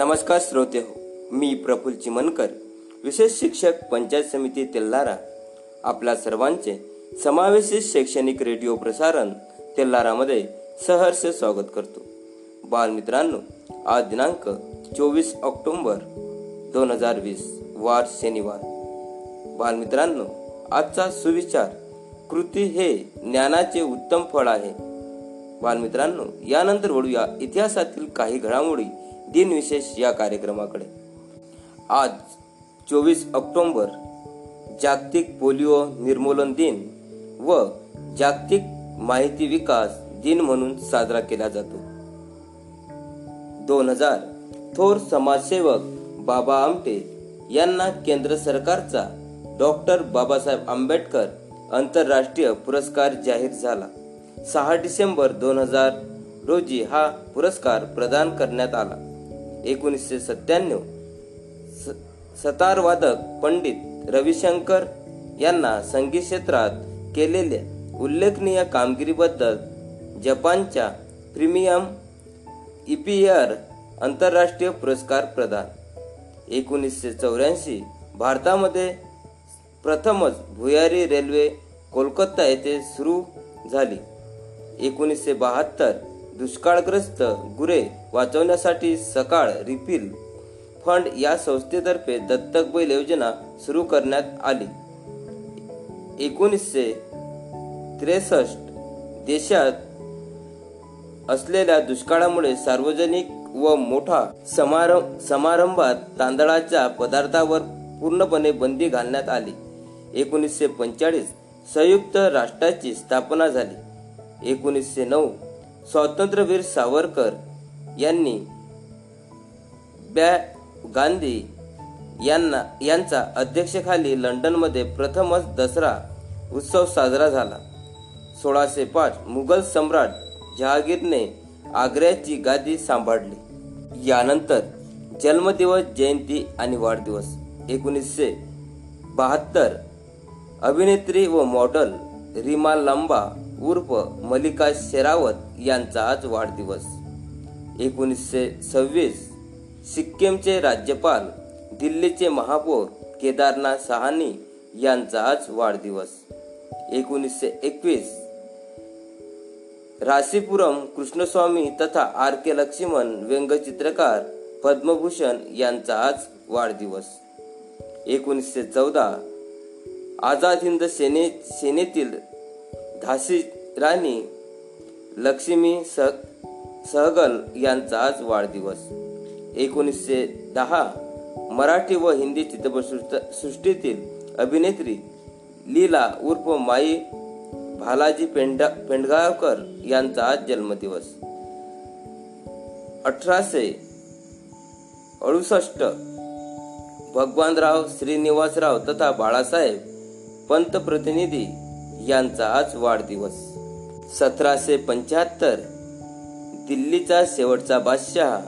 नमस्कार श्रोते हो मी प्रफुल्ल चिमनकर विशेष शिक्षक पंचायत समिती तेल्लारा आपल्या सर्वांचे समावेशित शैक्षणिक रेडिओ प्रसारण तेल्लारामध्ये सहर्ष स्वागत करतो. बालमित्रांनो आज दिनांक चोवीस ऑक्टोंबर दोन हजार वीस वार शनिवार. बालमित्रांनो आजचा सुविचार कृती हे ज्ञानाचे उत्तम फळ आहे. बालमित्रांनो यानंतर वळूया इतिहासातील काही घडामोडी दिनविशेष या कार्यक्रमाकडे. आज चोवीस ऑक्टोंबर जागतिक पोलिओ निर्मूलन दिन व जागतिक माहिती विकास दिन म्हणून साजरा केला जातो. दोन हजार थोर समाजसेवक बाबा आमटे यांना केंद्र सरकारचा डॉक्टर बाबासाहेब आंबेडकर आंतरराष्ट्रीय पुरस्कार जाहीर झाला. सहा डिसेंबर दोन हजार रोजी हा पुरस्कार प्रदान करण्यात आला. एकोणीसशे सत्त्याण्णव. सतारवादक पंडित रविशंकर यांना संगीत क्षेत्रात केलेल्या उल्लेखनीय कामगिरीबद्दल जपानच्या प्रीमियम इपियर आंतरराष्ट्रीय पुरस्कार प्रदान. एकोणीसशे चौऱ्याऐंशी भारतामध्ये प्रथमच भुयारी रेल्वे कोलकाता येथे सुरू झाली. एकोणीसशे बहात्तर दुष्काळग्रस्त गुरे वाचवण्यासाठी सकाळ रिफिल फंड या संस्थेतर्फे दत्तक बैल योजना सुरू करण्यात आली. एकोणीसशे त्रेसष्ट देशात असलेल्या दुष्काळामुळे सार्वजनिक व मोठा समारंभ समारंभात तांदळाच्या पदार्थावर पूर्णपणे बंदी घालण्यात आली. एकोणीसशे पंचेचाळीस संयुक्त राष्ट्राची स्थापना झाली. एकोणीसशे नऊ स्वातंत्र्यवीर सावरकर यांनी बॅ गांधी यांना यांचा अध्यक्षखाली लंडनमध्ये प्रथमच दसरा उत्सव साजरा झाला. सोळाशे पाच मुघल सम्राट जहागीरने आग्र्याची गादी सांभाळली. यानंतर जन्मदिवस जयंती आणि वाढदिवस. एकोणीसशे बहात्तर अभिनेत्री व मॉडल रीमा लांबा उर्फ मलिका शेरावत यांचा आज वाढदिवस. एकोणीसशे सव्वीस सिक्कीमचे राज्यपाल दिल्लीचे महापौर केदारनाथ सहानी यांचा आज वाढदिवस. एकोणीसशे एकवीस राशीपुरम कृष्णस्वामी तथा आर के लक्ष्मण व्यंगचित्रकार पद्मभूषण यांचा आज वाढदिवस. एकोणीसशे चौदा आझाद हिंद सेने सेनेतील झाशी राणी लक्ष्मी स सहगल यांचा आज वाढदिवस. एकोणीसशे दहा मराठी व हिंदी चित्रपट सृष्टीतील अभिनेत्री लीला उर्फ माई भालाजी पेंडा पेंडगावकर यांचा आज जन्मदिवस. अठराशे अडुसष्ट भगवानराव श्रीनिवासराव तथा बाळासाहेब पंतप्रतिनिधी यांचा आज वाढदिवस. सतराशे पंच्याहत्तर दिल्लीचा शेवटचा बादशाह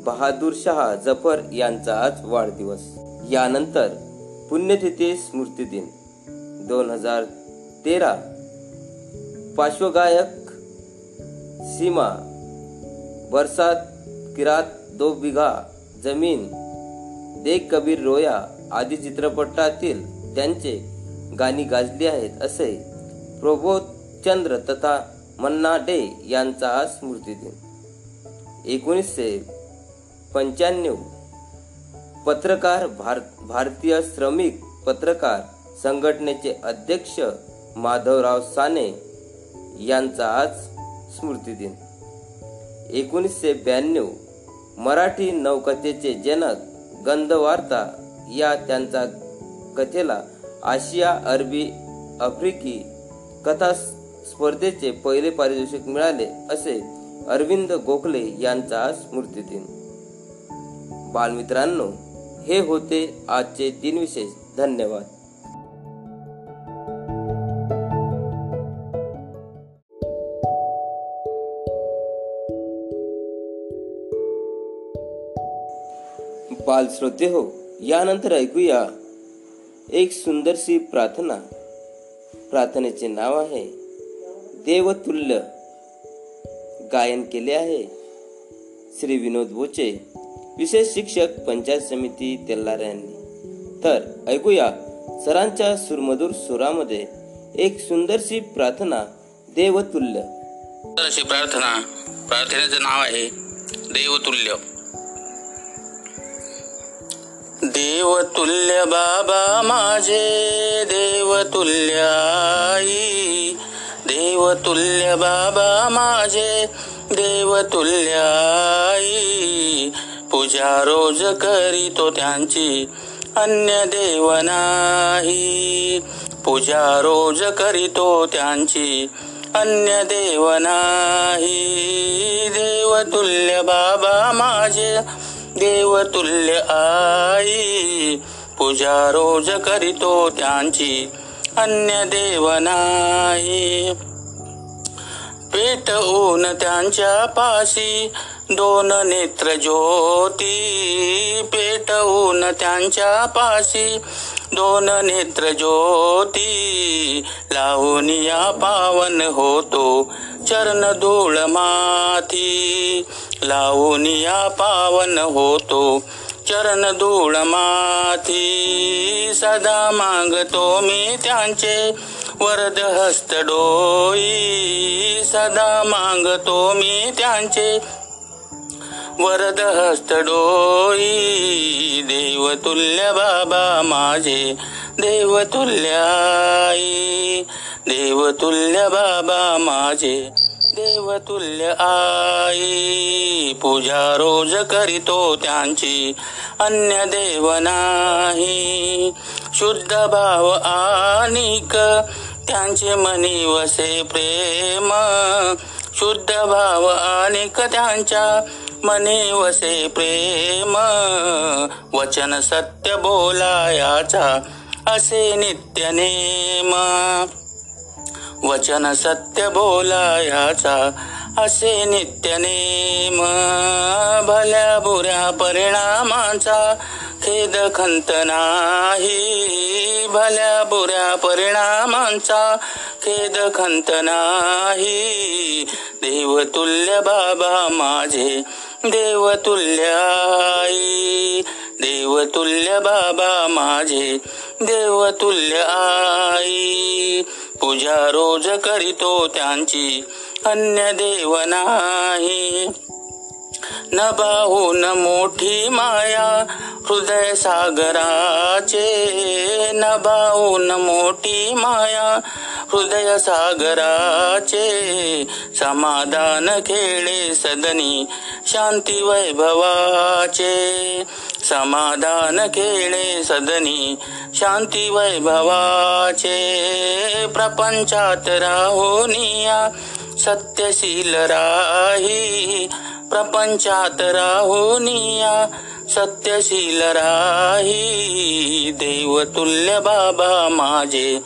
बहादूर शहा जफर यांचा आज वाढदिवस. यानंतर पुण्यतिथी स्मृती दिन. दोन हजार तेरा. पार्श्वगायक सीमा बरसात किरात दो बिघा जमीन देख कबीर रोया आदी चित्रपटातील त्यांचे गाणी गाजली आहेत असे प्रबोधचंद्र तथा मन्ना डे यांचा आज स्मृतिदिन एकोणीसशे पंच्याण्णव पत्रकार भार भारतीय श्रमिक पत्रकार संघटनेचे अध्यक्ष माधवराव साने यांचा आज स्मृतिदिन एकोणीसशे ब्याण्णव मराठी नवकथेचे जनक गंधवार्ता या त्यांचा कथेला आशिया अरबी आफ्रिकी कथा स्पर्धेचे पहिले पारितोषिक मिळाले असे अरविंद गोखले यांचा स्मृतिदिन. बालमित्रांनो हे होते आजचे दिनविशेष धन्यवाद. बाल श्रोते हो यानंतर ऐकूया एक सुंदरशी प्रार्थना. प्रार्थनेचे नाव आहे देवतुल्य गायन केले आहे. श्री विनोद बोचे विशेष शिक्षक पंचायत समिती तेल्लारा यांनी. तर ऐकूया सरांच्या सुरमधूर सुरामध्ये एक सुंदरशी प्रार्थना देवतुल्य. अशी प्रार्थना प्रार्थनेचं नाव आहे देवतुल्य. देवतुल्य बाबा माझे देवतुल्य आई. देवतुल्य बाबा माझे देवतुल्य आई. पूजा रोज करीतो त्यांची अन्य देव नाही. पूजा रोज करीतो त्यांची अन्य देव नाही. देवतुल्य बाबा माझे देवतुल्य आई. पूजा रोज करीतो त्यांची अन्य देव नाही पेटवून त्यांच्या पाशी दोन नेत्र ज्योती. पेटवून त्यांच्या पाशी दोन नेत्र ज्योती. लावून या पावन होतो चरण धूळ माथी लावून या पावन होतो चरण धूळ माथी सदा मागतो मी त्यांचे. वरद हस्त डोई सदा मागतो मी त्यांचे. वरद हस्त डोई देवतुल्य बाबा माझे. देवतुल्य आई देवतुल्य बाबा माझे. देवतुल्य आई. पूजा रोज करीतो त्यांची अन्य देव नाही. शुद्ध भाव आनिक त्यांचे मनी वसे प्रेम. शुद्ध भाव अनेक त्यांच्या मनी वसे प्रेम. वचन सत्य बोलायाचा असे नित्य नेम. वचन सत्य बोलायाचा असे नित्य नेम. भल्या बुऱ्या परिणामाचा खेद खंत नाही. भल्या बुऱ्या परिणामांचा खेद खंत नाही. देवतुल्य बाबा माझे देवतुल्य आई. देवतुल्य बाबा माझे देवतुल्य आई. पूजा रोज करीतो त्यांची अन्य देव नाही. न बाहून मोठी माया हृदय सागराचे. न बाहून मोठी माया हृदय सागराचे. समाधान खेळे सदनी शांती वैभवाचे. समाधान खेळे सदनी शांती वैभवाचे. प्रपंचात राहुनिया सत्यशील राही प्रपंचात राहुनिया सत्यशील राही देवतुल्य बाबा माझे.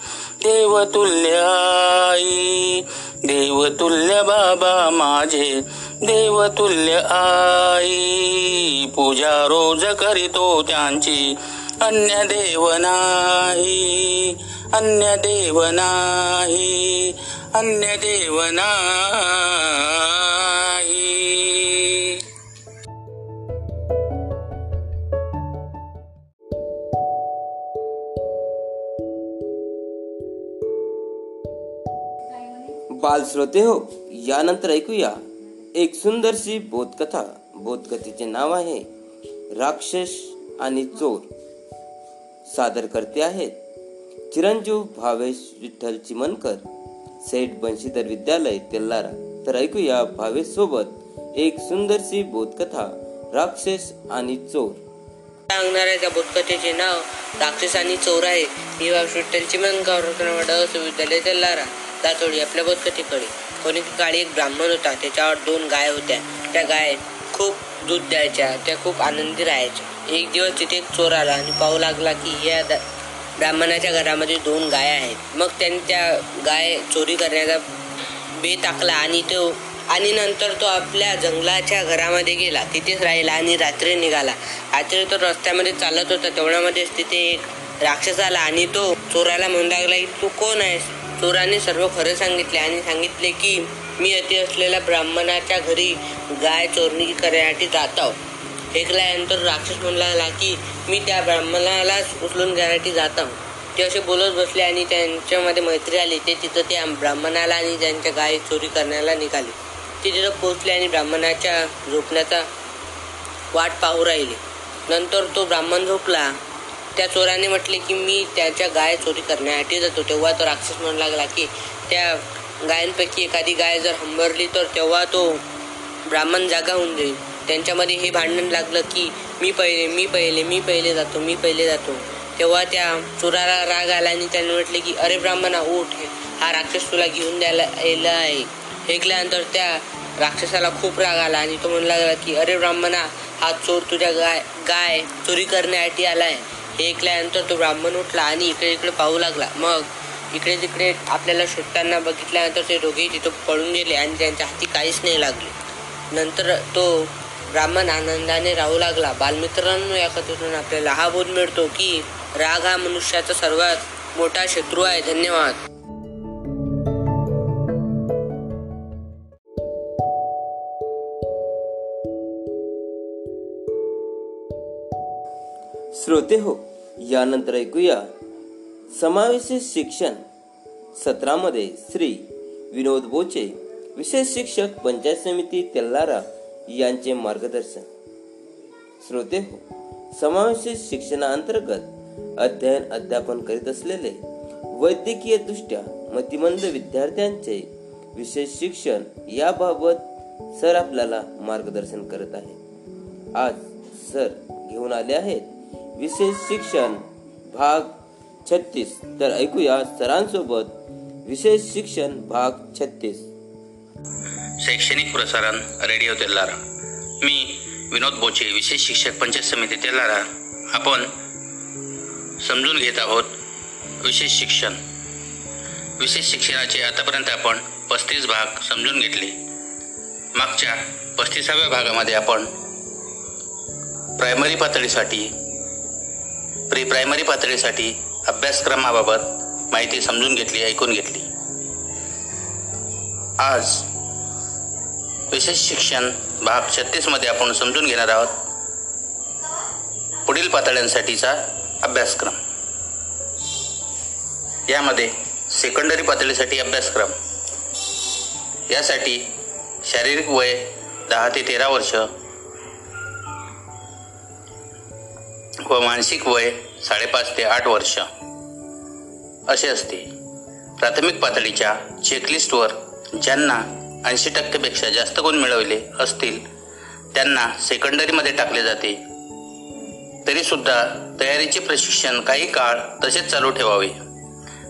देवतुल्य आई देवतुल्य बाबा माझे. देवतुल्य आई पूजा रोज करीतो त्यांची. अन्य देव नाही अन्य देव नाही अन्य देव नाही बाल श्रोते हो यानंतर ऐकूया एक सुंदरशी बोधकथा. बोधकथेचे नाव आहे राक्षस आणि चोर. सादर करते आहेत. चिरंजीव भावेश विठ्ठल चिमनकर सेठ बंशीधर विद्यालय तेल्लारा तर ऐकूया भावेश सोबत एक सुंदरशी बोधकथा राक्षस आणि चोर. सांगणाऱ्या बोधकथेचे नाव राक्षस आणि चोर आहे. ही विठ्ठल चिमनकर विद्यालय तेल्लारा दातोडी आपल्या बोधकथेकडे. कोणी काळी एक ब्राह्मण होता त्याच्यावर दोन गाय होत्या. त्या गाय खूप दूध द्यायच्या त्या खूप आनंदी राहायच्या. एक दिवस तिथे एक चोर आला आणि पाहू लागला की या द- ब्राह्मणाच्या घरामध्ये दोन गाय आहेत. मग त्यांनी त्या गाय चोरी करण्याचा बे टाकला आणि तो आणि नंतर तो आपल्या जंगलाच्या घरामध्ये गेला. तिथेच राहिला आणि रात्री निघाला. रात्री तो रस्त्यामध्ये चालत होता. तेवढ्यामध्येच तिथे एक राक्षस आला आणि तो चोराला म्हणू लागला की तू कोण आहेस? चोराने सर्व खरं सांगितले आणि सांगितले की मी येथे असलेल्या ब्राह्मणाच्या घरी गाय चोरणी करण्यासाठी जात आहो. ऐकल्यानंतर राक्षस म्हणला लागला की मी त्या ब्राह्मणालाच उचलून घेण्यासाठी जात आहो. ते असे बोलत बसले आणि त्यांच्यामध्ये मैत्री आली. ते तिथं त्या ब्राह्मणाला आणि त्यांच्या गाय चोरी करण्याला निघाले. ते तिथं पोचले आणि ब्राह्मणाच्या झोपण्याचा वाट पाहू राहिली. नंतर तो ब्राह्मण झोपला. त्या चोराने म्हटले की मी त्याच्या गाय चोरी करण्यासाठी जातो. तेव्हा तो राक्षस म्हणू लागला की त्या गायांपैकी एखादी गाय जर हंबरली तर तेव्हा तो ब्राह्मण जागा होऊन जाईल. त्यांच्यामध्ये हे भांडण लागलं की मी पहिले मी पहिले मी पहिले जातो मी पहिले जातो. तेव्हा त्या चोराला राग आला आणि त्याने म्हटले की अरे ब्राह्मणा उठ. हा राक्षस तुला घेऊन द्यायला यायला आहे. ऐकल्यानंतर त्या राक्षसाला खूप राग आला आणि तो म्हणू लागला की अरे ब्राह्मणा हा चोर तुझ्या गाय गाय चोरी करण्यासाठी आला आहे हे ऐकल्यानंतर तो ब्राह्मण उठला आणि इकडे इकडे पाहू लागला. मग इकडे तिकडे आपल्याला शोधताना बघितल्यानंतर ते दोघेही तिथं पळून गेले आणि त्यांच्या हाती काहीच नाही लागले. नंतर तो ब्राह्मण आनंदाने राहू लागला. बालमित्रांनो या कथेतून आपल्याला हा बोध मिळतो की राग हा मनुष्याचा सर्वात मोठा शत्रू आहे. धन्यवाद. श्रोते हो यानंतर ऐकूया समावेशित शिक्षण सत्रामध्ये श्री विनोद बोचे विशेष शिक्षक पंचायत समिती तेल्लारा यांचे मार्गदर्शन. श्रोते हो समावेशित शिक्षणाअंतर्गत अध्ययन अध्यापन करीत असलेले वैद्यकीय दृष्ट्या मतिमंद विद्यार्थ्यांचे विशेष शिक्षण याबाबत सर आपल्याला मार्गदर्शन करत आहे. आज सर घेऊन आले आहेत विशेष शिक्षण भाग छत्तीस. तर ऐकूया सरांसोबत विशेष शिक्षण भाग छत्तीस. शैक्षणिक प्रसारण रेडिओ तेलारा. मी विनोद बोचे विशेष शिक्षक पंचायत समिती तेलारा. आपण समजून घेत आहोत विशेष शिक्षण. विशेष शिक्षणाचे आतापर्यंत आपण पस्तीस भाग समजून घेतले. मागच्या पस्तीसाव्या भागामध्ये आपण प्रायमरी पातळीसाठी प्री प्रायमरी पातळीसाठी अभ्यासक्रमाबाबत माहिती समजून घेतली ऐकून घेतली. आज विशेष शिक्षण भाग छत्तीसमध्ये आपण समजून घेणार आहोत. पुढील पातळ्यांसाठीचा अभ्यासक्रम. यामध्ये सेकंडरी पातळीसाठी अभ्यासक्रम. यासाठी शारीरिक वय दहा ते तेरा वर्ष व मानसिक वय साडेपाच ते आठ वर्ष. असे असते. प्राथमिक पातळीच्या चेकलिस्टवर ज्यांना ऐंशी टक्केपेक्षा जास्त गुण मिळवले असतील त्यांना सेकंडरीमध्ये टाकले जाते. तरीसुद्धा तयारीचे प्रशिक्षण काही काळ तसेच चालू ठेवावे.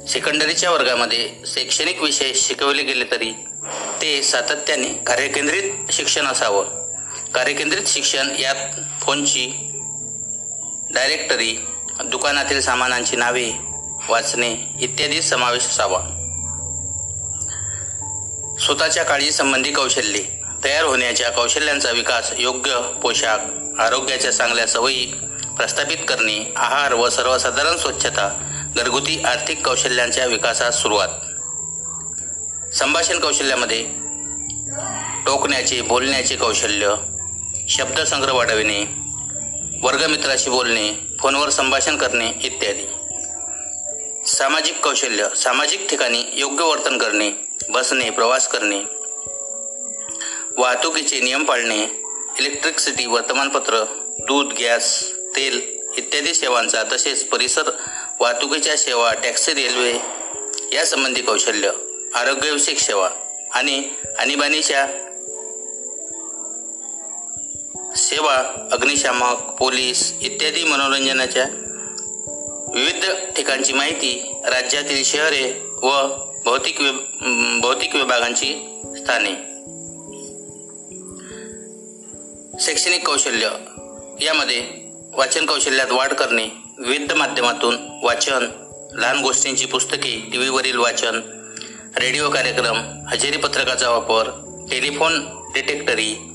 सेकंडरीच्या वर्गामध्ये शैक्षणिक विषय शिकवले गेले तरी ते सातत्याने कार्यकेंद्रित शिक्षण असावं. कार्यकेंद्रित शिक्षण यात फोनची डायरेक्टरी दुकानातील सामानांची नावे वाचणे इत्यादी समावेश असावा. स्वतःच्या काळजी संबंधी कौशल्ये तयार होण्याच्या कौशल्यांचा विकास योग्य पोशाख आरोग्याच्या चांगल्या सवयी प्रस्थापित करणे आहार व सर्वसाधारण स्वच्छता घरगुती आर्थिक कौशल्यांच्या विकासास सुरुवात. संभाषण कौशल्यामध्ये टोकण्याचे बोलण्याचे कौशल्य शब्दसंग्रह वाढविणे वर्गमित्राशी बोलणे फोनवर संभाषण करणे इत्यादी. सामाजिक कौशल्य सामाजिक ठिकाणी योग्य वर्तन करणे बसणे प्रवास करणे वाहतुकीचे नियम पाळणे इलेक्ट्रिसिटी वर्तमानपत्र दूध गॅस तेल इत्यादी सेवांचा तसेच परिसर वाहतुकीच्या सेवा टॅक्सी रेल्वे यासंबंधी कौशल्य आरोग्यविषयक सेवा आणि आणीबाणीच्या सेवा अग्निशामक पोलीस इत्यादी मनोरंजनाच्या विविध ठिकाणची माहिती राज्यातील शहरे व भौतिक विभ भौतिक विभागांची स्थाने. शैक्षणिक कौशल्य. यामध्ये वाचन कौशल्यात वाढ करणे विविध माध्यमातून वाचन लहान गोष्टींची पुस्तके टी व्हीवरील वाचन रेडिओ कार्यक्रम हजेरी पत्रकाचा वापर टेलिफोन डिटेक्टरी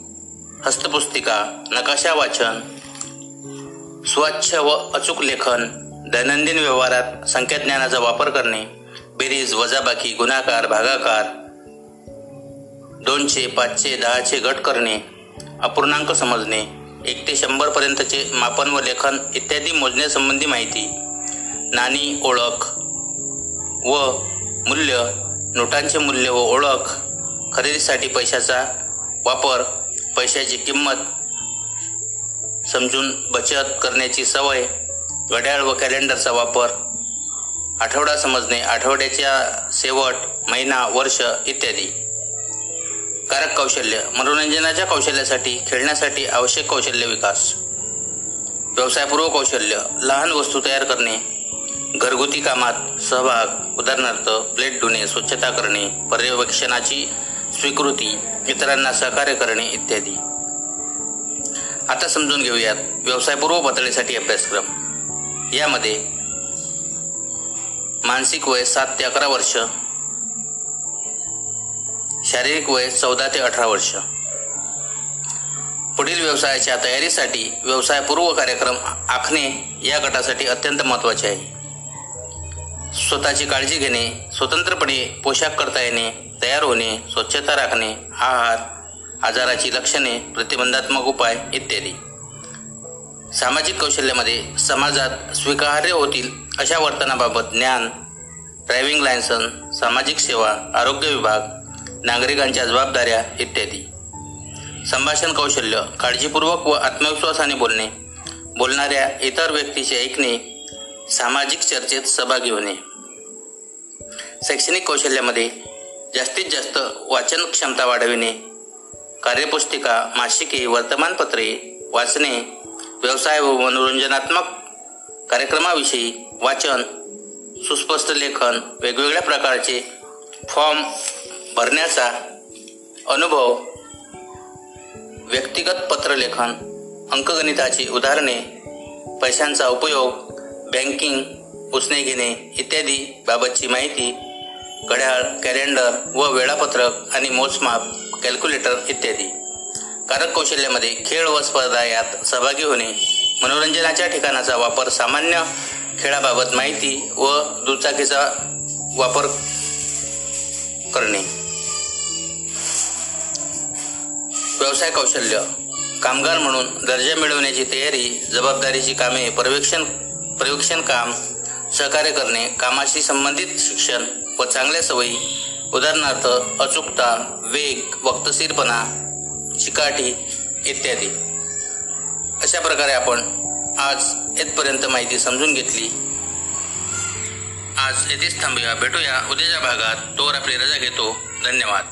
हस्तपुस्तिका नकाशा वाचन स्वच्छ व अचूक लेखन दैनंदिन व्यवहारात संख्याज्ञानाचा वापर करणे बेरीज वजाबाकी गुणाकार भागाकार दोनशे पाचशे दहाचे गट करणे अपूर्णांक समजणे एक ते शंभर पर्यंतचे मापन व लेखन इत्यादी मोजण्यासंबंधी माहिती नाणी ओळख व मूल्य नोटांचे मूल्य व ओळख खरेदीसाठी पैशाचा वापर पैशाची किंमत समजून बचत करण्याची सवय घड्याळ व कॅलेंडरचा वापर आठवडा समजणे आठवड्याच्या शेवट महिना वर्ष इत्यादी. कारक कौशल्य मनोरंजनाच्या कौशल्यासाठी खेळण्यासाठी आवश्यक कौशल्य विकास. व्यवसायपूर्व कौशल्य लहान वस्तू तयार करणे घरगुती कामात सहभाग उदाहरणार्थ प्लेट धुणे स्वच्छता करणे पर्यवेक्षणाची स्वीकृती इतरांना सहकार्य करणे इत्यादी. आता समजून घेऊयात व्यवसायपूर्व पातळीसाठी अभ्यासक्रम. यामध्ये मानसिक वय सात ते अकरा वर्ष शारीरिक वय चौदा ते अठरा वर्ष. पुढील व्यवसायाच्या तयारीसाठी व्यवसायपूर्व कार्यक्रम आखणे या गटासाठी अत्यंत महत्त्वाचे आहे. स्वतःची काळजी घेणे स्वतंत्रपणे पोशाख करता येणे तयार होणे स्वच्छता राखणे आहार आजाराची लक्षणे प्रतिबंधात्मक उपाय इत्यादी. सामाजिक कौशल्यामध्ये समाजात स्वीकार्य होतील अशा वर्तनाबाबत ज्ञान ड्रायव्हिंग लायसन सामाजिक सेवा आरोग्य विभाग नागरिकांच्या जबाबदाऱ्या इत्यादी. संभाषण कौशल्य काळजीपूर्वक व आत्मविश्वासाने बोलणे बोलणाऱ्या इतर व्यक्तीचे ऐकणे सामाजिक चर्चेत सहभागी होणे. शैक्षणिक कौशल्यामध्ये जास्तीत जास्त वाचन क्षमता वाढविणे कार्यपुस्तिका मासिके वर्तमानपत्रे वाचणे व्यवसाय व मनोरंजनात्मक कार्यक्रमाविषयी वाचन सुस्पष्ट लेखन वेगवेगळ्या प्रकारचे फॉर्म भरण्याचा अनुभव व्यक्तिगत पत्रलेखन अंकगणिताची उदाहरणे पैशांचा उपयोग बँकिंग पुसणे घेणे इत्यादी बाबतची माहिती घड्याळ कॅलेंडर व वेळापत्रक आणि मोजमाप कॅल्क्युलेटर इत्यादी. कारक कौशल्यामध्ये खेळ व स्पर्धा यात सहभागी होणे मनोरंजनाच्या ठिकाणाचा वापर सामान्य खेळाबाबत माहिती व दुचाकीचा वापर करणे. व्यवसाय कौशल्य. कामगार म्हणून दर्जा मिळवण्याची तयारी जबाबदारीची कामे पर्यवेक्षण पर्यवेक्षण काम सहकार्य करणे कामाशी संबंधित शिक्षण व चांगल्या सवयी उदाहरणार्थ अचूकता वेग वक्तशीरपणा चिकाटी इत्यादी. अशा प्रकारे आपण आज येथपर्यंत माहिती समजून घेतली. आज येथेच थांबूया भेटूया उद्याच्या भागात. तोवर आपली रजा घेतो. धन्यवाद.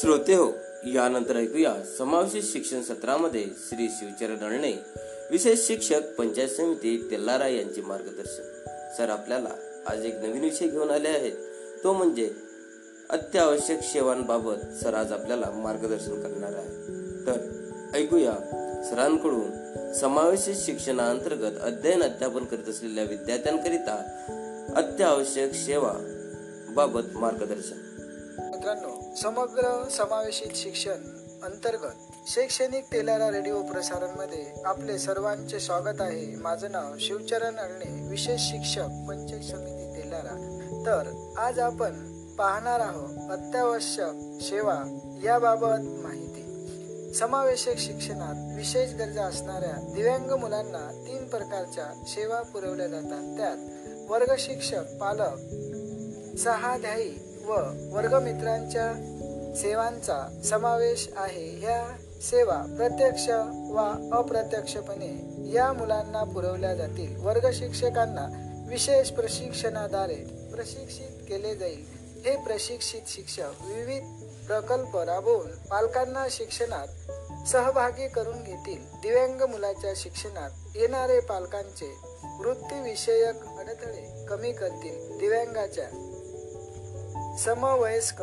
श्रोते हो यानंतर ऐकूया समावेशित शिक्षण सत्रामध्ये श्री शिवचरण अळणे विशेष शिक्षक पंचायत समिती तेल्लारा यांचे मार्गदर्शन. सर आपल्याला आज एक नवीन विषय घेऊन आले आहेत. तो म्हणजे अत्यावश्यक सेवांबाबत सर आज आपल्याला मार्गदर्शन करणार आहे. तर ऐकूया सरांकडून समावेशित शिक्षणाअंतर्गत अध्ययन अध्यापन करीत असलेल्या विद्यार्थ्यांकरिता अत्यावश्यक सेवा बाबत मार्गदर्शन. मित्रांनो समग्र समावेशित शिक्षण अंतर्गत शैक्षणिक तेलारा रेडिओ प्रसारणमध्ये आपले सर्वांचे स्वागत आहे. माझं नाव शिवचरण अळणे विशेष शिक्षक पंचायत समिती तेलारा. तर आज आपण पाहणार आहोत अत्यावश्यक सेवा याबाबत माहिती. समावेशक शिक्षणात विशेष गरजा असणाऱ्या दिव्यांग मुलांना तीन प्रकारच्या सेवा पुरवल्या जातात. त्यात वर्ग शिक्षक पालक सहाध्यायी व वर्गमित्रांच्या सेवांचा समावेश आहे. ह्या सेवा प्रत्यक्ष वा अप्रत्यक्षपणे या मुलांना पुरवल्या जातील. वर्ग शिक्षकांना विशेष प्रशिक्षणाद्वारे प्रशिक्षित केले जाईल. हे प्रशिक्षित शिक्षक विविध प्रकल्प राबवून पालकांना शिक्षणात सहभागी करून घेतील. दिव्यांग मुलाच्या शिक्षणात येणारे पालकांचे वृत्तीविषयक अडथळे कमी करतील. दिव्यांगाच्या समवयस्क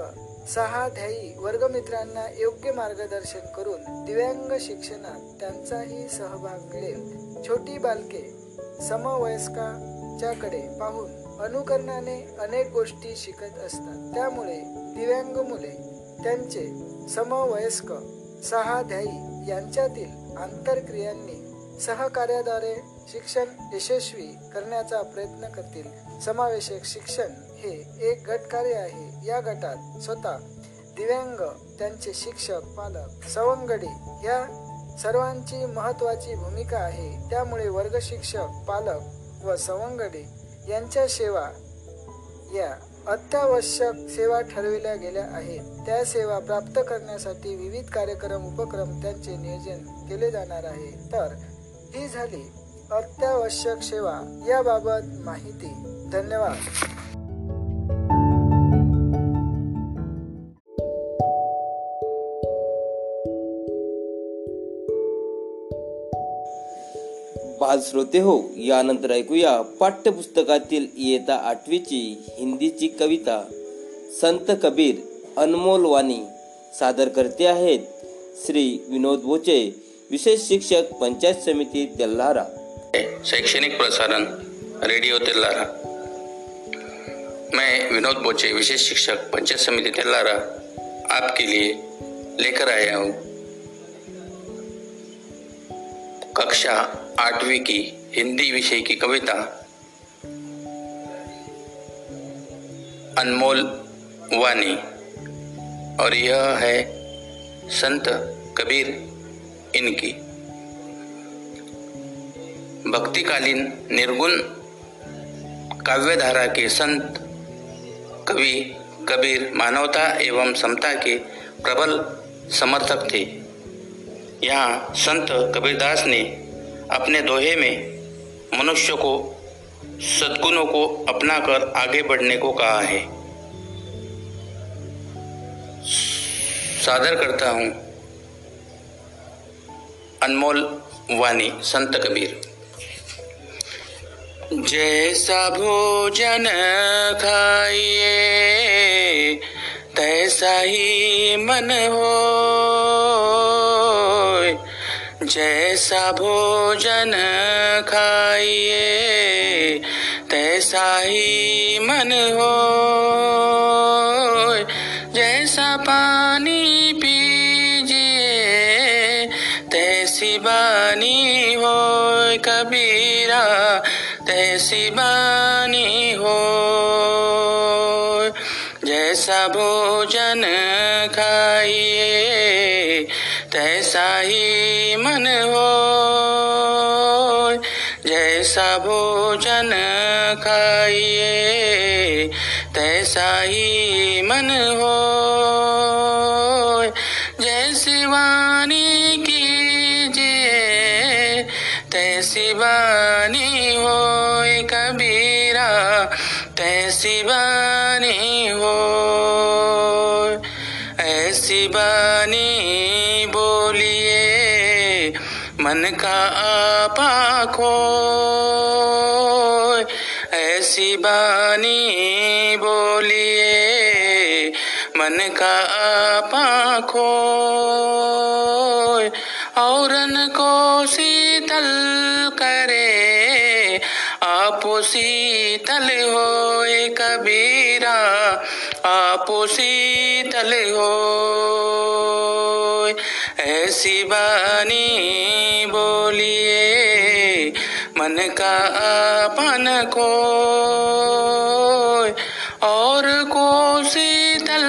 सहाध्यायी वर्गमित्रांना योग्य मार्गदर्शन करून दिव्यांग शिक्षणात त्यांचाही सहभाग मिळेल. छोटी बालके समवयस्काच्याकडे पाहून अनुकरणाने अनेक गोष्टी शिकत असतात. त्यामुळे दिव्यांग मुले त्यांचे समवयस्क सहाध्यायी यांच्यातील आंतरक्रियांनी सहकार्याद्वारे शिक्षण यशस्वी करण्याचा प्रयत्न करतील. समावेशक शिक्षण हे एक गटकार्य आहे. या गटात स्वतः दिव्यांग त्यांचे शिक्षक पालक सवंगडी या सर्वांची महत्वाची भूमिका आहे. त्यामुळे वर्ग शिक्षक पालक व सवंगडी यांच्या सेवा या अत्यावश्यक सेवा ठरविल्या गेल्या आहेत. त्या सेवा प्राप्त करण्यासाठी विविध कार्यक्रम उपक्रम त्यांचे नियोजन केले जाणार आहे. तर ही झाली अत्यावश्यक सेवा. याबाबत माहिती. धन्यवाद. बाल श्रोते हो यानंतर ऐकूया पाठ्यपुस्तकातील इयत्ता आठवीची हिंदीची कविता. संत कबीर अनमोल वाणी सादर करते आहेत श्री विनोद बोचे, विशेष शिक्षक, पंचायत समिती, तेल्हारा. शैक्षणिक प्रसारण रेडियो तेल्लारा मैं विनोद बोचे, विशेष शिक्षक, पंचायत समिति तेल्लारा आपके लिए लेकर आया हूँ कक्षा आठवीं की हिंदी विषय की कविता। अनमोल वाणी और यह है संत कबीर इनकी। भक्तिकालीन निर्गुण काव्यधारा के संत कवि कबीर मानवता एवं समता के प्रबल समर्थक थे। यहाँ संत कबीरदास ने अपने दोहे में मनुष्य को, सद्गुणों को अपनाकर आगे बढ़ने को कहा है। सादर करता हूँ। अनमोल वाणी, संत कबीर। जैसा भोजन खाइए, तैसा ही मन हो। जैसा भोजन खाइए तैसा ही मन हो। जैसा पानी पीजिए तैसी बानी हो कबीरा तैसी बानी हो। जैसा भोजन खाइए तैसा ही मन हो जैसा भोजन खाइए तैसा ही मन हो जैसी वाणी कीजिए तैसी वाणी हो कबीरा तैसी वाणी मन का आपा खो ऐसी बानी बोलिए मन का आपा खो औरन को शीतल करे आप शीतल होए कबीरा आप शीतल हो ऐसी बानी बोलिए मन का आपन को और को शीतल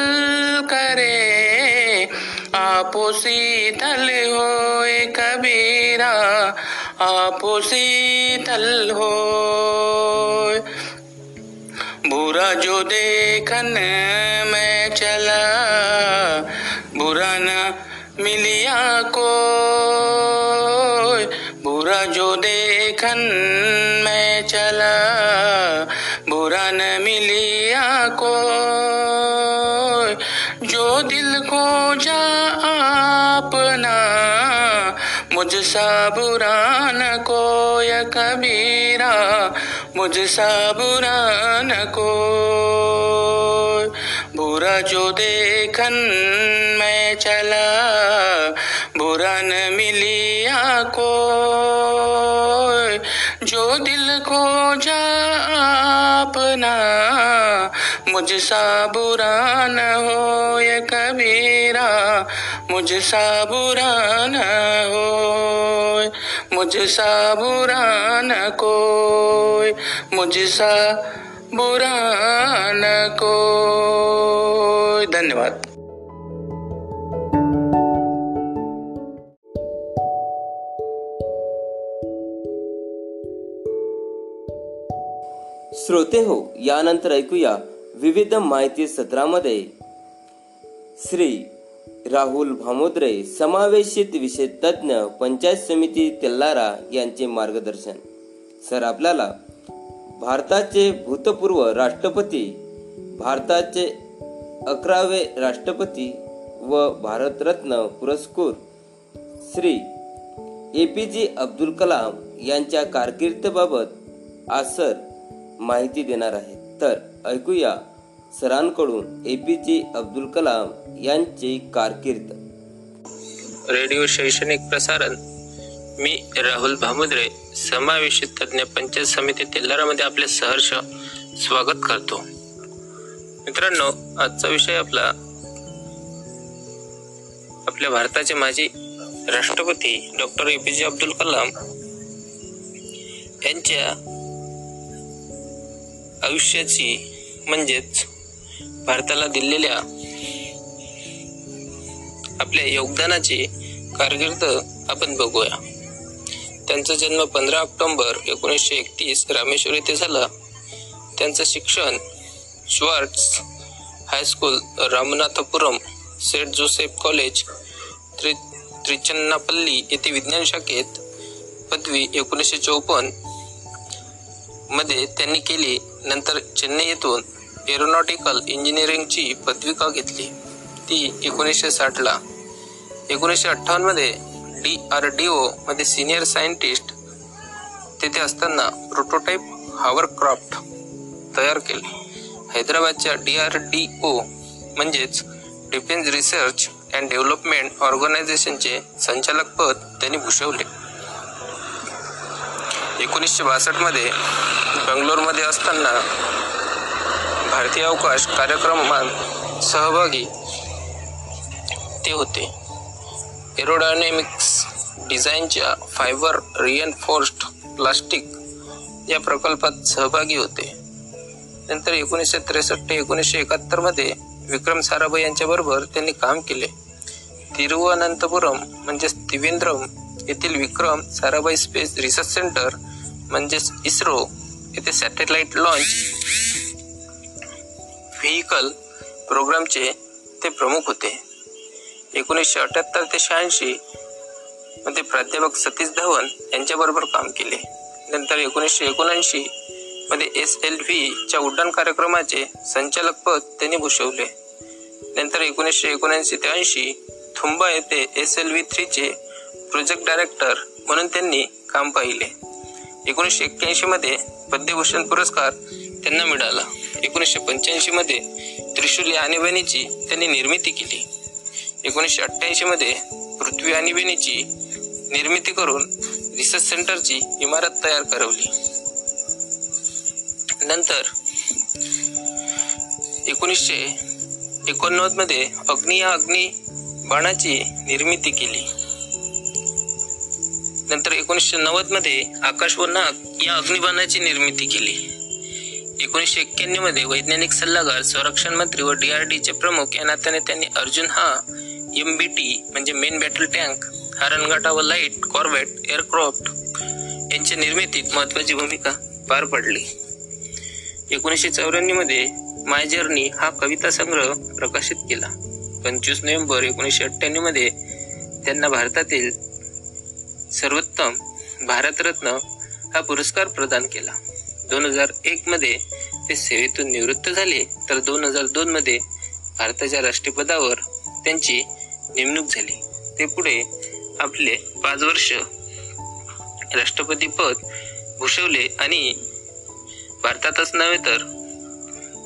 करे आप शीतल होए कबीरा आप शीतल हो बुरा जो देखन मैं चला बुरा न मिलिया को बुरा जो देखन मैं चला बुरा न मिलिया को जो दिल को जा अपना मुझसा बुरा न कोय कबीरा मुझसा बुरा न को बुरा जो देखन मैं चला बुरा न मिलिया को जो दिल को जा अपना मुझसा बुरा न हो ये कबीरा मुझसा बुरा न हो मुझसा बुरा न कोई मुझसा बुरा नको धन्यवाद। श्रोते हो यानंतर ऐकूया विविध माहिती सत्रामध्ये. श्री राहुल भामोद्रे समावेशित विषय तज्ज्ञ पंचायत समिती तेल्लारा यांचे मार्गदर्शन. सर आपल्याला भारताचे भूतपूर्व राष्ट्रपती भारताचे अकरावे राष्ट्रपती व भारतरत्न पुरस्कृत श्री ए पी जे अब्दुल कलाम यांच्या कारकिर्दीबाबत आज सर माहिती देणार आहे तर ऐकूया सरांकडून ए पी जे अब्दुल कलाम यांची कारकीर्द. रेडिओ शैक्षणिक प्रसारण मी राहुल भामुद्रे समावेशित तज्ञ पंचायत समिती तेल्लारामध्ये आपले सहर्ष स्वागत करतो. मित्रांनो आजचा विषय आपला आपल्या भारताचे माजी राष्ट्रपती डॉक्टर ए पी जे अब्दुल कलाम यांच्या आयुष्याची म्हणजेच भारताला दिलेल्या आपल्या योगदानाची कारकीर्द आपण बघूया. त्यांचा जन्म पंधरा ऑक्टोंबर एकोणीसशे एकतीस रामेश्वर येथे झाला. त्यांचं शिक्षण Schwartz high school Ramanathapuram saint Joseph college त्रि त्रिचन्नापल्ली येथे विज्ञान शाखेत पदवी एकोणीसशे चौपन्नमध्ये त्यांनी केली. नंतर चेन्नई येथून एरोनॉटिकल इंजिनिअरिंगची पदविका घेतली. ती एकोणीसशे साठला. एकोणीसशे अठ्ठावन्नमध्ये डी आर डी ओ मध्ये सिनियर सायंटिस्ट तेथे असताना प्रोटोटाईप हावरक्राफ्ट तयार केले. हैदराबादच्या डी आर डी ओ म्हणजेच डिफेन्स रिसर्च अँड डेव्हलपमेंट ऑर्गनायझेशनचे संचालक पद त्यांनी भूषवले. एकोणीसशे बासष्टमध्ये बंगलोरमध्ये असताना भारतीय अवकाश कार्यक्रमात सहभागी ते होते. एरोडायनेमिक्स डिझाईनच्या फायबर रिएनफोर्स्ड प्लास्टिक या प्रकल्पात सहभागी होते. नंतर एकोणीसशे त्रेसष्ट ते एकोणीसशे एकाहत्तरमध्ये विक्रम साराभाई यांच्याबरोबर त्यांनी काम केले. तिरुवनंतपुरम म्हणजेच त्रिवेंद्रम येथील Vikram Sarabhai space research centre म्हणजेच इस्रो येथे सॅटेलाइट लॉन्च व्हेकल प्रोग्रामचे ते प्रमुख होते. एकोणीसशे अठ्याहत्तर ते शहाऐंशी मध्ये प्राध्यापक सतीश धवन यांच्याबरोबर काम केले. नंतर एकोणीसशे एकोणऐंशी मध्ये एस एल व्हीच्या उड्डाण कार्यक्रमाचे संचालक पद त्यांनी भूषवले. नंतर एकोणीसशे एकोणऐंशी ते ऐंशी थुंबा येथे एस एल व्ही थ्रीचे प्रोजेक्ट डायरेक्टर म्हणून त्यांनी काम पाहिले. एकोणीसशे एक्क्याऐंशीमध्ये पद्मभूषण पुरस्कार त्यांना मिळाला. एकोणीसशे पंच्याऐंशीमध्ये त्रिशूल या आणीबाणीची त्यांनी निर्मिती केली. एकोणीसशे अठ्ठ्याऐंशी मध्ये पृथ्वी वेणीची निर्मिती करून रिसर्च सेंटरची इमारत तयार करवली. नंतर एकोणीसशे एकोणनव्वदमध्ये अग्नी या अग्नी बाणाची निर्मिती केली. नंतर एकोणीसशे नव्वदमध्ये आकाश व नाग या अग्निबाणाची निर्मिती केली. एकोणीसशे एक्क्याण्णवमध्ये वैज्ञानिक सल्लागार संरक्षण मंत्री व डीआरडीचे प्रमुख या नात्याने त्यांनी अर्जुन हा एम बी टी म्हणजे मेन बॅटल टँक हा व लाइट कॉर्वेट एअरक्राफ्ट यांच्या निर्मितीत महत्वाची भूमिका पार पडली. एकोणीसशे चौऱ्याण्णवमध्ये माय जर्नी हा कविता संग्रह प्रकाशित केला. पंचवीस नोव्हेंबर एकोणीसशे अठ्ठ्याण्णवमध्ये त्यांना भारतातील सर्वोत्तम भारतरत्न हा पुरस्कार प्रदान केला. दोन हजार एक मध्ये ते सेवेतून निवृत्त झाले. तर दोन हजार दोन मध्ये भारताच्या राष्ट्रपदावर त्यांची नेमणूक झाली. ते पुढे आपले पाच वर्ष राष्ट्रपती पद भूषवले आणि भारतातच नव्हे तर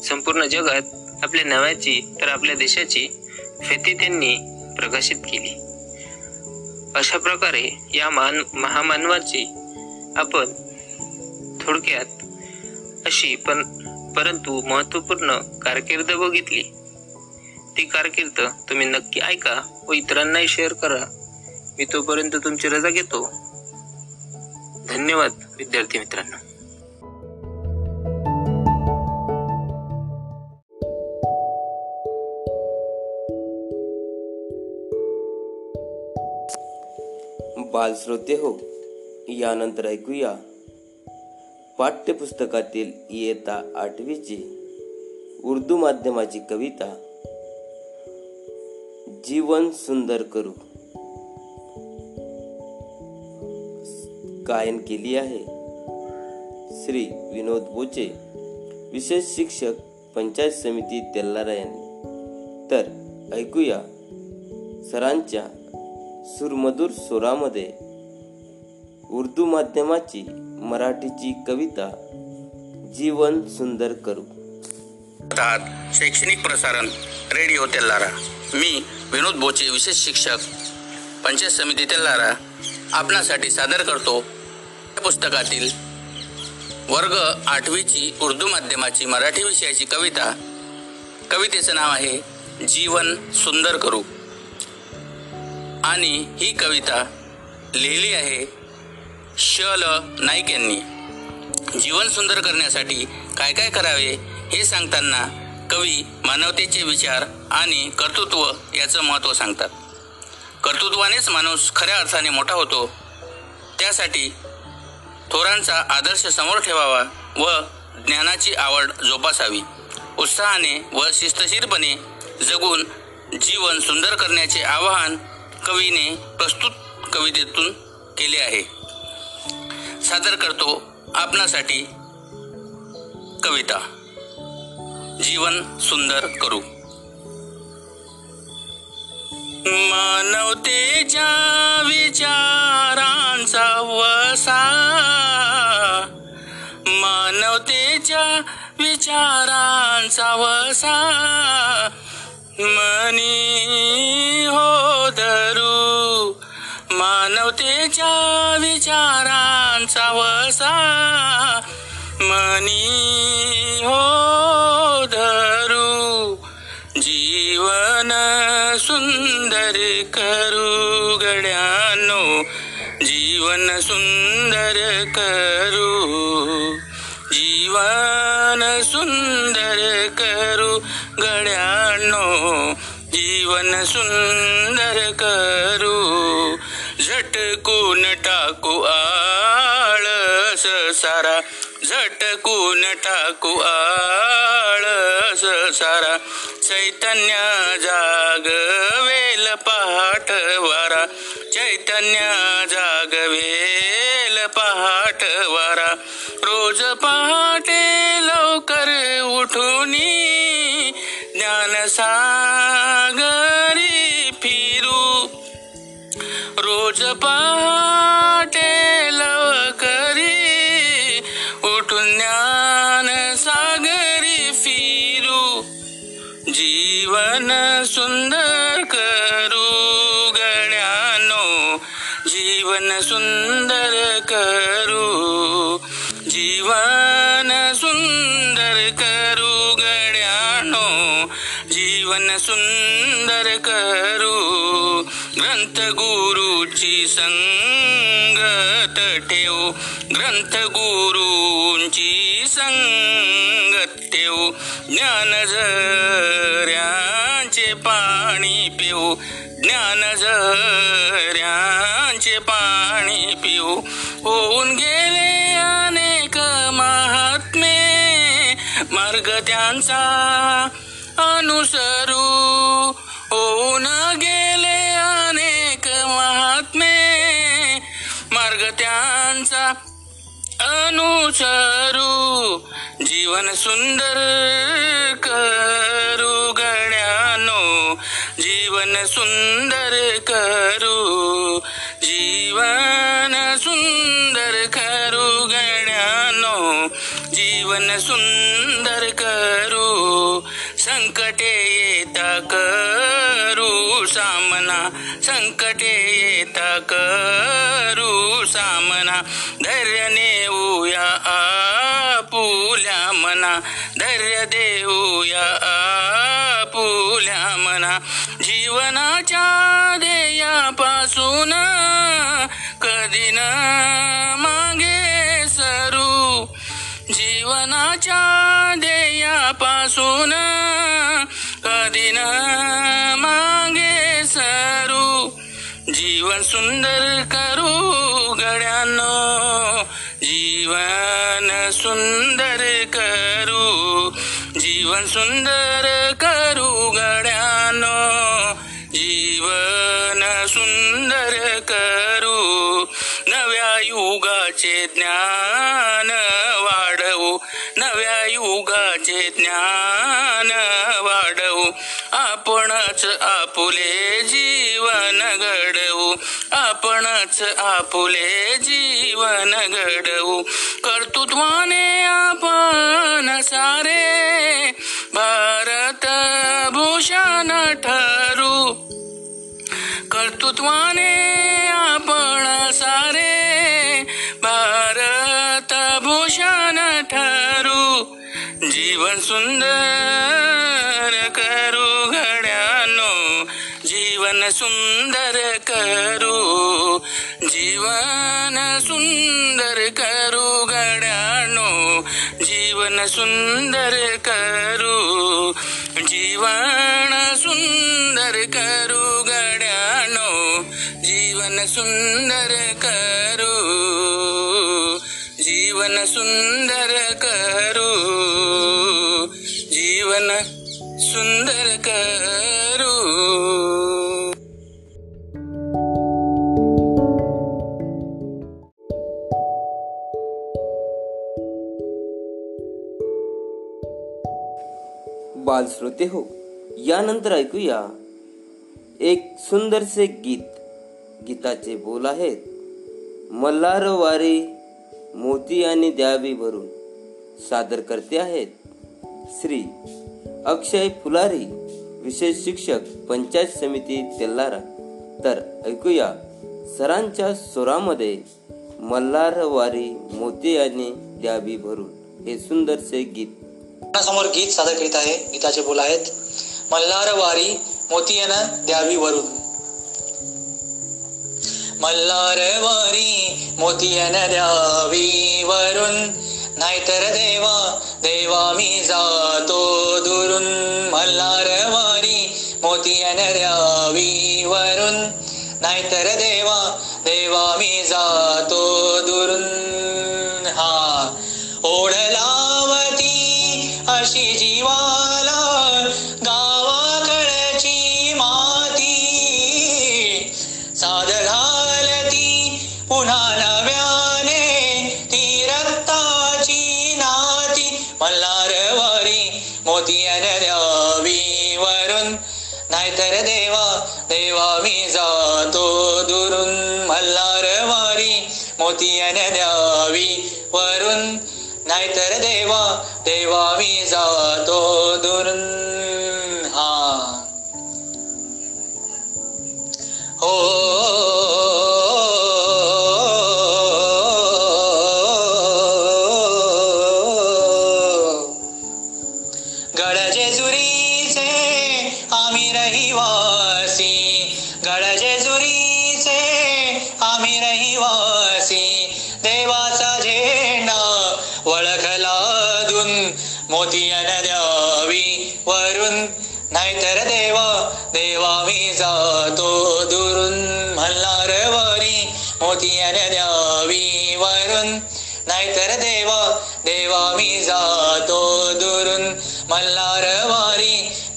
संपूर्ण जगात आपल्या नावाची तर आपल्या देशाची फेती त्यांनी प्रकाशित केली. अशा प्रकारे या मान महामानवाची आपण थोडक्यात अशी पण परंतु महत्त्वपूर्ण कारकीर्द बघितली. ती कारकीर्द तुम्ही नक्की ऐका व इतरांनाही शेअर करा. मी तोपर्यंत तुमची रजा घेतो. धन्यवाद विद्यार्थी मित्रांनो. बालश्रोते हो यानंतर ऐकूया. पाठ्यपुस्तकातील इयत्ता आठवीची उर्दू माध्यमाची कविता जीवन सुंदर करू. गायन केली आहे. श्री विनोद बोचे विशेष शिक्षक पंचायत समिती तेल्लारा यांनी. तर ऐकूया सरांच्या सुरमधुर स्वरामध्ये उर्दू माध्यमाची मराठीची कविता जीवन सुंदर करू. शैक्षणिक प्रसारण रेडिओ तेल्लारा मी विनोद बोचे विशेष शिक्षक पंचायत समिती लारा आपणासाठी सादर करतो या पुस्तकातील वर्ग आठवीची उर्दू माध्यमाची मराठी विषयाची कविता. कवितेचं नाव आहे जीवन सुंदर करू. आणि ही कविता लिहिली आहे श ल नाईक यांनी. जीवन सुंदर करण्यासाठी काय काय करावे हे सांगताना कवी मानवतेचे विचार आणि कर्तृत्व याचं महत्त्व सांगतात. कर्तृत्वानेच माणूस खऱ्या अर्थाने मोठा होतो. त्यासाठी थोरांचा आदर्श समोर ठेवावा व ज्ञानाची आवड जोपासावी. उत्साहाने व शिस्तशीरपणे जगून जीवन सुंदर करण्याचे आवाहन कवीने प्रस्तुत कवितेतून केले आहे. सादर करतो आपणासाठी कविता. जीवन सुंदर करू. मानवतेच्या विचारांचा वसा. मानवतेच्या विचारांचा वसा. मनी हो धरू. मानवतेच्या विचारांचा वसा. मनी सुंदर करू गड्यानो जीवन सुंदर करू जीवन सुंदर करू गड्यानो जीवन सुंदर करू झटकून टाकू आळस सारा झटकून टाकू आळस सारा. चैतन्य जागवेल पहाट वारा. चैतन्य जागवेल पहाट वारा. रोज पहाटे लवकर उठून ज्ञान सागरी फिरू. रोज पहा जीवन सुंदर करू गण्यानो जीवन सुंदर करू जीवन सुंदर करू गड्यानो जीवन सुंदर करू ग्रंथ गुरुची संगत ठेव ग्रंथ गुरुंची संगत ठेव ज्ञान त्यांचा अनुसरू. होऊन गेले अनेक महात्मे. मार्ग त्यांचा अनुसरू. जीवन सुंदर करू गड्यानो जीवन सुंदर करू. जीवन सुंदर जीवन सुंदर करू संकटे येता करू सामना संकटे येता करू सामना धैर्य नेऊया आपुल्या मना धैर्य देऊया आपुल्या मना. जीवनाच्या ध्येयापासून कधी ना जीवनाच्या ध्येयापासून कधी न मागे सरू. जीवन सुंदर करू गड्यानो जीवन सुंदर करू. जीवन सुंदर करू गड्यानो जीवन सुंदर करू. नव्या युगाचे ज्ञान नव्या ज्ञान वाढवू. आपणच आपुले जीवन घडवू. आपणच आपुले जीवन घडवू. कर्तृत्वाने आपण सारे भारत भूषण ठरू. कर्तृत्वाने जीवन सुंदर करू घड्यानो जीवन सुंदर करू जीवन सुंदर करू घड्यानो जीवन सुंदर करू जीवन सुंदर करू घड्यानो जीवन सुंदर करू। जीवन सुंदर करू जीवन सुंदर करू। बाल श्रोते हो यानंतर ऐकूया एक सुंदरसे गीत. गीताचे बोल आहेत मल्हार वारी मोती आणि द्यावी भरून सादर करते आहेत. श्री अक्षय फुलारी विशेष शिक्षक पंचायत समिती तेल्लारा तर ऐकूया सरांच्या स्वरामध्ये मल्हारवारी मोती आणि द्यावी भरून हे सुंदरसे गीत. समोर गीत सादर करीत आहे गीताचे बोल आहेत. मल्हारवारी वारी द्यावी वरून मल्हार वारी मोतियन द्यावी वरून नाहीतर देवा देवा मी जातो दुरून. मल्हारवारी मोतियन द्यावी वरून नाहीतर देवा देवा मी जातो दुरून. मल्हार वारी मोतियन द्यावी वरून नाहीतर देवा देवा मी जातो दुरून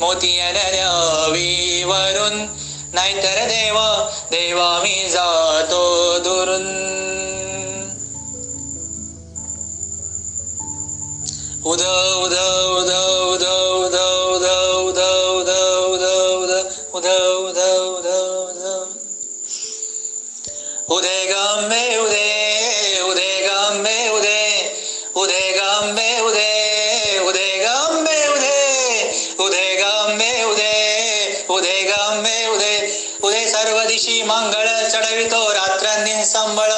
मोतियन द्यावी वरून नाहीतर देवा देवा मी जातो दुरून उद उद उद उद उद उद उद उद उद उद उद उद उद उदे गांबे उदे उदे गांबे उदे उदे सर्व दिशी मंगळ चढवितो रात्रांनी संबळ.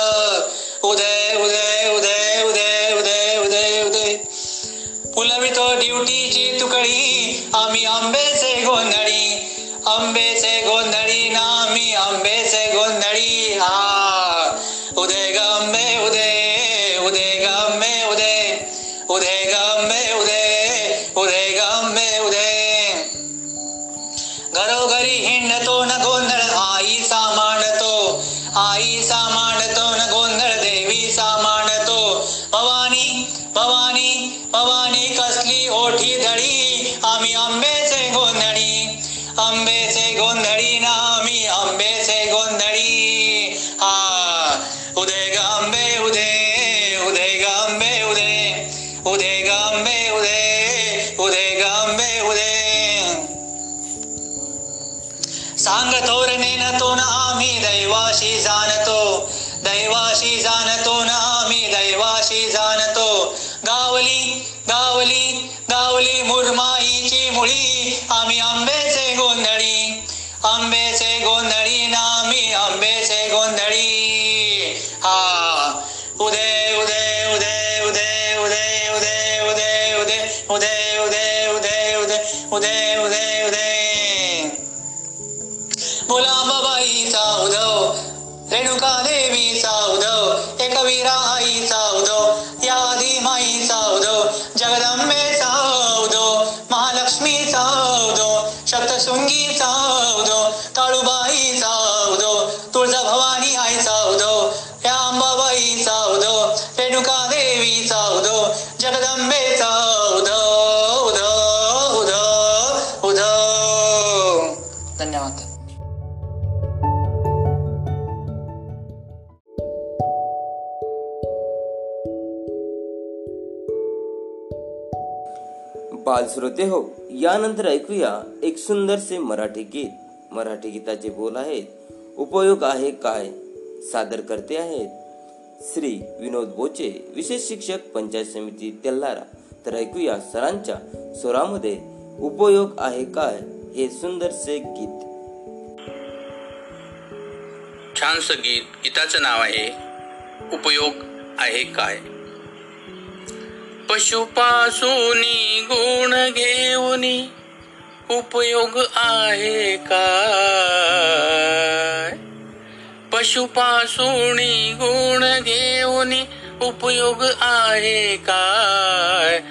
उदय उदय उदय उदय उदय उदय उदय. फुलवितो ड्युटीची तुकडी आम्ही आंबेचे गोंधळी आंबेचे गोंधळ. रेणुका देवीचा उदव एक वीरा आईचा श्रोते हो यानंतर ऐकूया एक सुंदरसे मराठी गीत. मराठी गीताचे बोल आहेत उपयोग आहे काय? सादर करते आहेत श्री विनोद बोचे विशेष शिक्षक पंचायत समिती तेल्लारा तर ऐकूया सरांच्या स्वरामध्ये उपयोग आहे काय? हे सुंदरसे गीत. छानसं गीत गीताचं नाव आहे उपयोग आहे काय? पशुपासूनी गुण घेऊन उपयोग आहे काय पशुपासूनी गुण घेऊन उपयोग आहे काय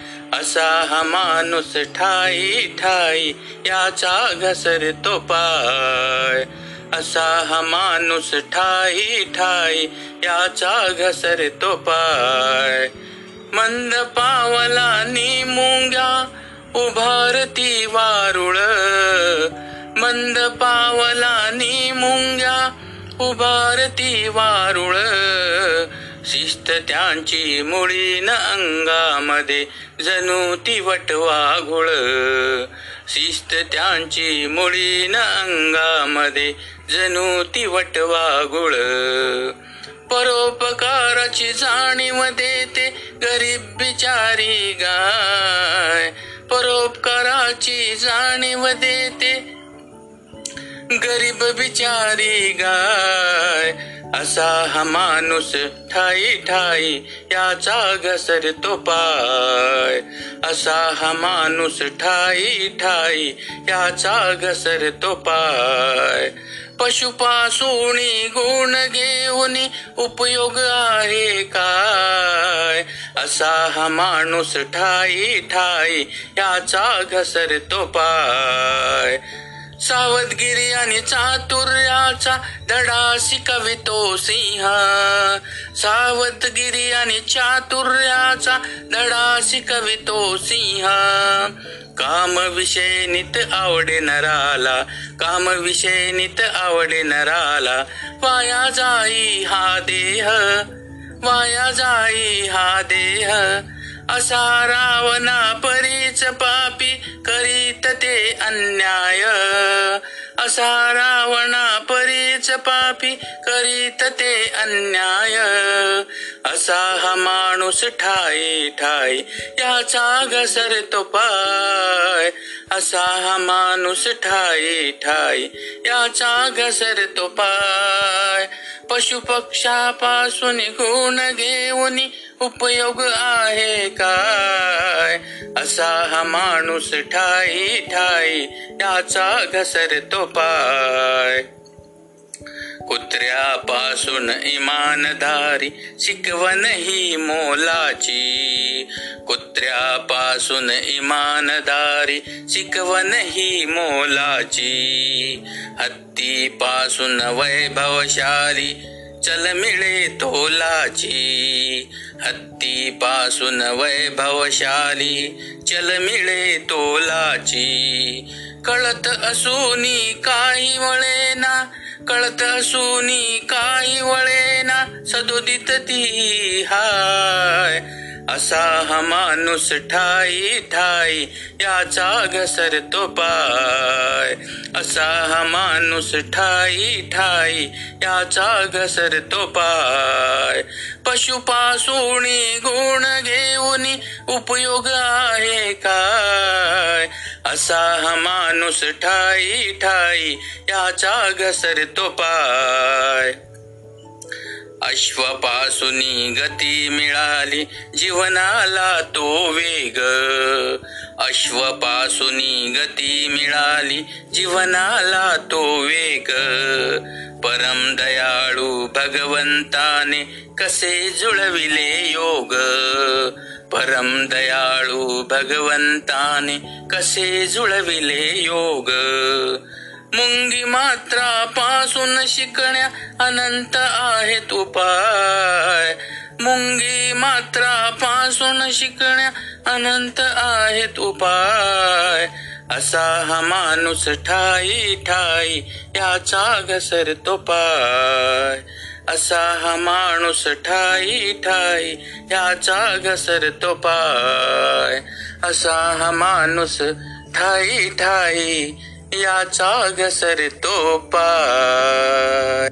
असा हा माणूस ठाई ठाई याचा घसरतो पाय. असा हा माणूस ठाई ठाई याचा घसरतो पाय. मंद पावलानी मुंग्या उभारती वारुळ. मंद पावलानी मुंग्या उभारती वारुळ. शिस्त त्यांची मुळीन अंगामध्ये जणू ती वटवा घुळ शिस्त त्यांची मुळीन अंगामध्ये जणू ती वटवा परोपकाराची जाणीव देते गरीब बिचारी गाय. परोपकाराची जाणीव देते गरीब बिचारी गाय असा हा माणूस ठाई ठाई याचा घसरतो पाय. असा हा माणूस ठाई ठाई याचा घसरतो पाय. पशुपासुणी गुण घेऊन उपयोग आहे काय? असा हा माणूस ठाई ठाई याचा घसरतो पाय. सावधगिरी आणि चातुर्याचा धडा शिकवितो सिंह. सावधगिरी आणि चातुर्याचा धडा शिकवितो सिंह. काम विषय नित आवडे नराला काम विषय नित आवडे नराला. वाया जाई हा देह वाया जाई हा देह. असा रावणा परीच पापी करीत ते अन्याय. असा रावणा परीच पापी करीत ते अन्याय. असा हा माणूस ठाई ठाई याचा घसर तो पाय. असा हा माणूस ठाई ठाई याचा घसर तो पाय. पशुपक्षापासून गुण घेऊन उपयोग आहे काय? असा हा माणूस ठाई ठाई याचा घसरतो पाय. कुत्र्यापासून इमानदारी शिकवण ही मोलाची. कुत्र्यापासून इमानदारी शिकवण ही मोलाची. हत्तीपासून वैभवशाली चल मिळे तोलाची. हत्तीपासून वैभवशाली. चल मिळे तोलाची. कळत असूनी काही वळेना. कळत असूनी काही वळेना. सदोदित ती हाय. असा हा माणूस ठाई ठाई याचा घसरतो पाय. असा हा माणूस ठाई ठाई याचा घसरतो पाय. पशुपासून गुण घेऊन उपयोग आहे काय? असा हा माणूस ठाई ठाई याचा घसरतो पाय. अश्वपासूनी गती मिळाली. जीवनाला तो वेग. अश्वपासूनी गती मिळाली. जीवनाला तो वेग. परम दयाळू भगवंताने कसे जुळविले योग? परम दयाळू भगवंताने कसे जुळविले योग? मुंगी मात्रापासून शिकण्या अनंत आहेत उपाय. मुंगी मात्रापासून शिकण्या अनंत आहेत उपाय. असा हा माणूस ठाई ठाई याचा घसरतो पाय. असा हा माणूस ठाई ठाई याचा घसरतो पाय. असा हा माणूस ठाई ठाई याचा घसरतो पाय